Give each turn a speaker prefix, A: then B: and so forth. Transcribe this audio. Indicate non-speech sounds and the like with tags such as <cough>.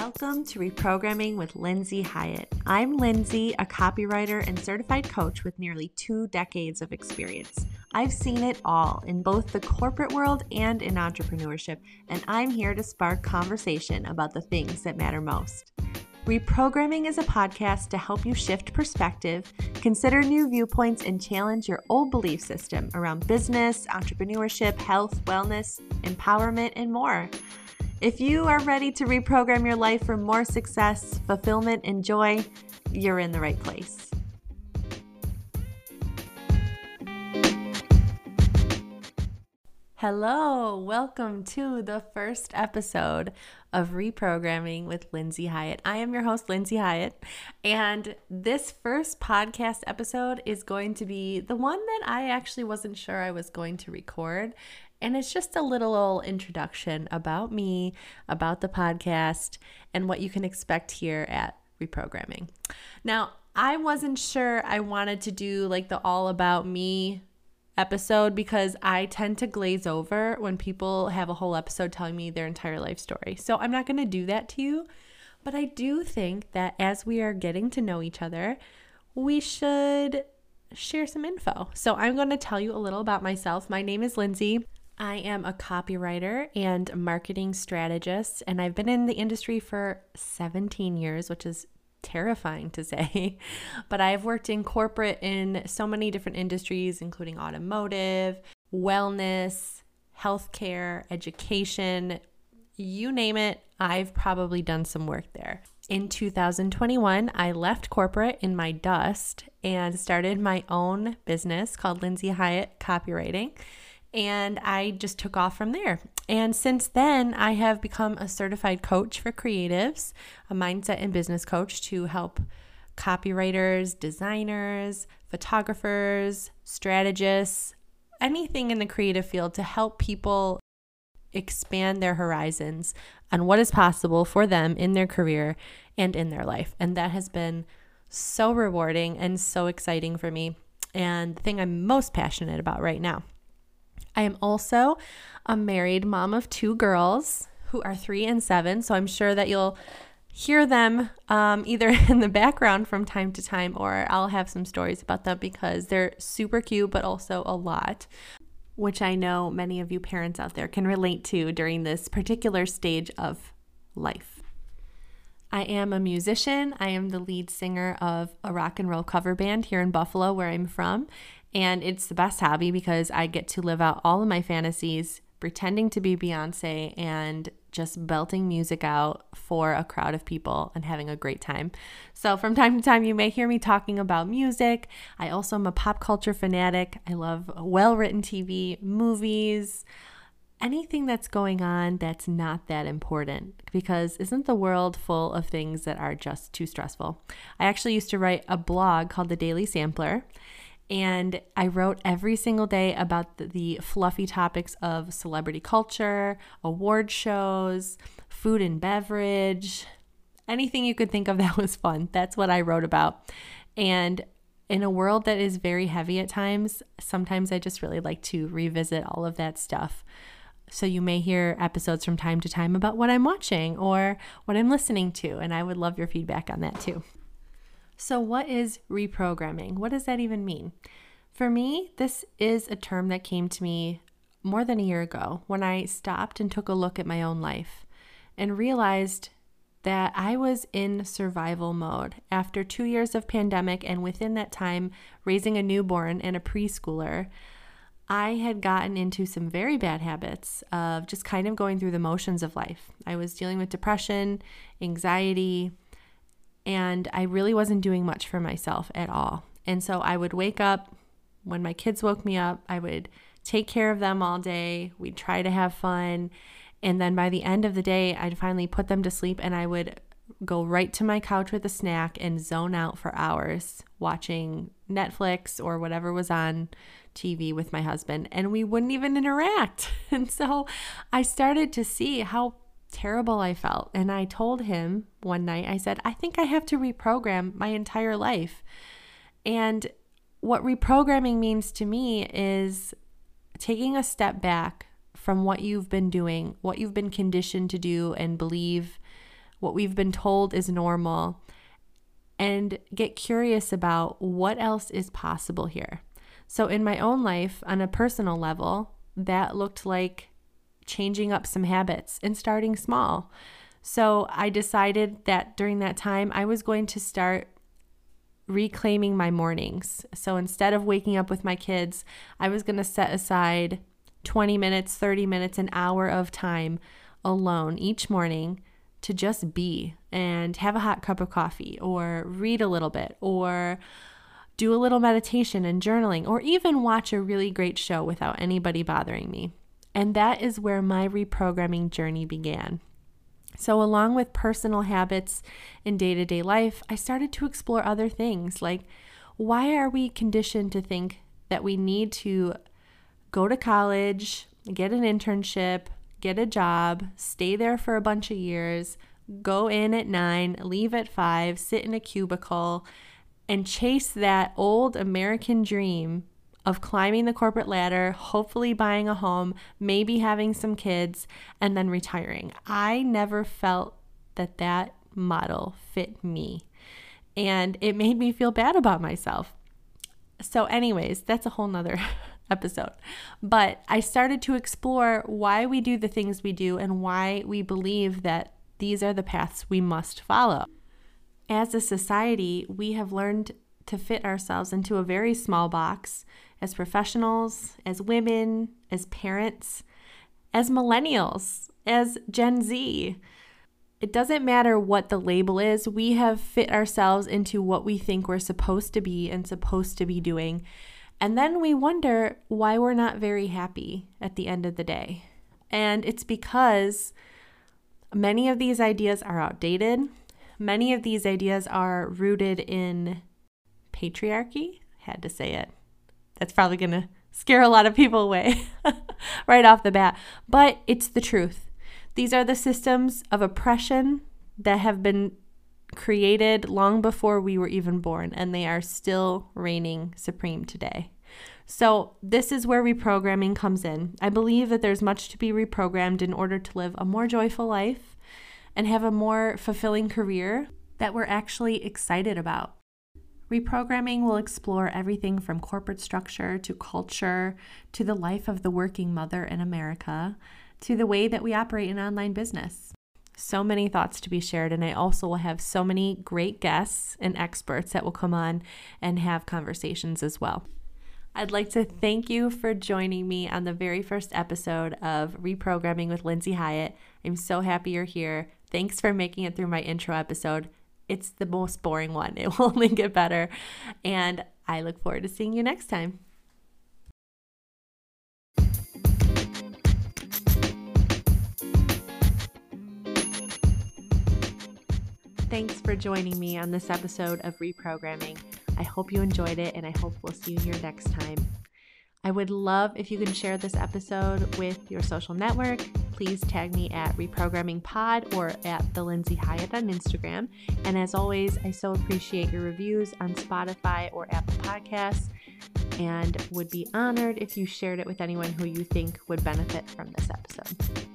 A: Welcome to Reprogramming with Lindsay Hyatt. I'm Lindsay, a copywriter and certified coach with nearly two decades of experience. I've seen it all in both the corporate world and in entrepreneurship, and I'm here to spark conversation about the things that matter most. Reprogramming is a podcast to help you shift perspective, consider new viewpoints, and challenge your old belief system around business, entrepreneurship, health, wellness, empowerment, and more. If you are ready to reprogram your life for more success, fulfillment, and joy, you're in the right place. Hello, welcome to the first episode of Reprogramming with Lindsay Hyatt. I am your host, Lindsay Hyatt, and this first podcast episode is going to be the one that I actually wasn't sure I was going to record. And it's just a little introduction about me, about the podcast, and what you can expect here at Reprogramming. Now, I wasn't sure I wanted to do like the all about me episode because I tend to glaze over when people have a whole episode telling me their entire life story. So I'm not going to do that to you. But I do think that as we are getting to know each other, we should share some info. So I'm going to tell you a little about myself. My name is Lindsay. I am a copywriter and marketing strategist, and I've been in the industry for 17 years, which is terrifying to say. <laughs> But I've worked in corporate in so many different industries, including automotive, wellness, healthcare, education you name it, I've probably done some work there. In 2021, I left corporate in my dust and started my own business called Lindsay Hyatt Copywriting and I just took off from there. And since then, I have become a certified coach for creatives, a mindset and business coach to help copywriters, designers, photographers, strategists, anything in the creative field to help people expand their horizons on what is possible for them in their career and in their life. And that has been so rewarding and so exciting for me, and the thing I'm most passionate about right now. I am also a married mom of two girls who are three and seven. So I'm sure that you'll hear them um, <laughs> either in the background from time to time or I'll have some stories about them because they're super cute, but also a lot, which I know many of you parents out there can relate to during this particular stage of life. I am a musician. I am the lead singer of a rock and roll cover band here in Buffalo, where I'm from. And it's the best hobby because I get to live out all of my fantasies, pretending to be Beyonce and just belting music out for a crowd of people and having a great time. So, from <laughs> time to time, you may hear me talking about music. I also am a pop culture fanatic. I love well written TV, movies, anything that's going on that's not that important because isn't the world full of things that are just too stressful? I actually used to write a blog called The Daily Sampler and I wrote every single day about the, the, fluffy topics of celebrity culture, award shows, food and beverage, anything you could think of <laughs> that was fun. That's what I wrote about. And in a world that is very heavy at times, sometimes I just really like to revisit all of that stuff. So you may hear episodes from time to time about what I'm watching or what I'm listening to, and I would love your feedback on that too. So, what is reprogramming? What does that even mean? For me, this is a term that came to me more than a year ago when I stopped and took a look at my own life and realized that I was in survival mode after two years of pandemic and within that time raising a newborn and a preschooler. I had gotten into some very bad habits of just kind of going through the motions of life. I was dealing with depression, anxiety, and I really wasn't doing much for myself at all. And so I would wake up when my kids woke me up, I would take care of them all day. We'd try to have fun. And then by the end of the day, I'd finally put them to sleep and I would go right to my couch with a snack and zone out for hours watching Netflix or whatever was on TV with my husband. And we wouldn't even interact. <laughs> And so I started to see how terrible I felt. And I told him one night, I said, I think I have to reprogram my entire life. And what reprogramming means to me is taking a step back from what you've been doing, what you've been conditioned to do and believe what we've been told is normal, and get curious about what else is possible here. So, in my own life, on a personal level, that looked like changing up some habits and starting small. So, I decided that during that time, I was going to start reclaiming my mornings. So, instead of waking up with my kids, I was going to set aside 20 minutes, 30 minutes, an hour of time alone each morning to just be and have a hot cup of coffee or read a little bit or do a little meditation and journaling or even watch a really great show without anybody bothering me. And that is where my reprogramming journey began. So, along with personal habits in day to day life, I started to explore other things like why are we conditioned to think that we need to go to college, get an internship, get a job, stay there for a bunch of years, go in at nine, leave at five, sit in a cubicle, and chase that old American dream of climbing the corporate ladder, hopefully buying a home, maybe having some kids, and then retiring. I never felt that that model fit me. And it made me feel bad about myself. So, anyways, that's a whole nother <laughs> episode. But I started to explore why we do the things we do and why we believe that these are the paths we must follow. As a society, we have learned to fit ourselves into a very small box as professionals, as women, as parents, as millennials, as Gen Z. It doesn't matter what the label is, we have fit ourselves into what we think we're supposed to be and supposed to be doing. And then we wonder why we're not very happy at the end of the day. And it's because many of these ideas are outdated. Many of these ideas are rooted in patriarchy. Had to say it. That's probably going to scare a lot of people away <laughs> right off the bat. But it's the truth. These are the systems of oppression that have been created long before we were even born, and they are still reigning supreme today. So, this is where reprogramming comes in. I believe that there's much to be reprogrammed in order to live a more joyful life and have a more fulfilling career that we're actually excited about. Reprogramming will explore everything from corporate structure to culture to the life of the working mother in America to the way that we operate an online business. So many thoughts to be shared, and I also will have so many great guests and experts that will come on and have conversations as well. I'd like to thank you for joining me on the very first episode of Reprogramming with Lindsay Hyatt. I'm so happy you're here. Thanks for making it through my intro episode. It's the most boring one, <laughs> it will only get better. And I look forward to seeing you next time. Thanks for joining me on this episode of Reprogramming. I hope you enjoyed it, and I hope we'll see you here next time. I would love if you can share this episode with your social network. Please tag me at Reprogramming Pod or at the Lindsay Hyatt on Instagram. And as always, I so appreciate your reviews on Spotify or Apple Podcasts and would be honored if you shared it with anyone who you think would benefit from this episode.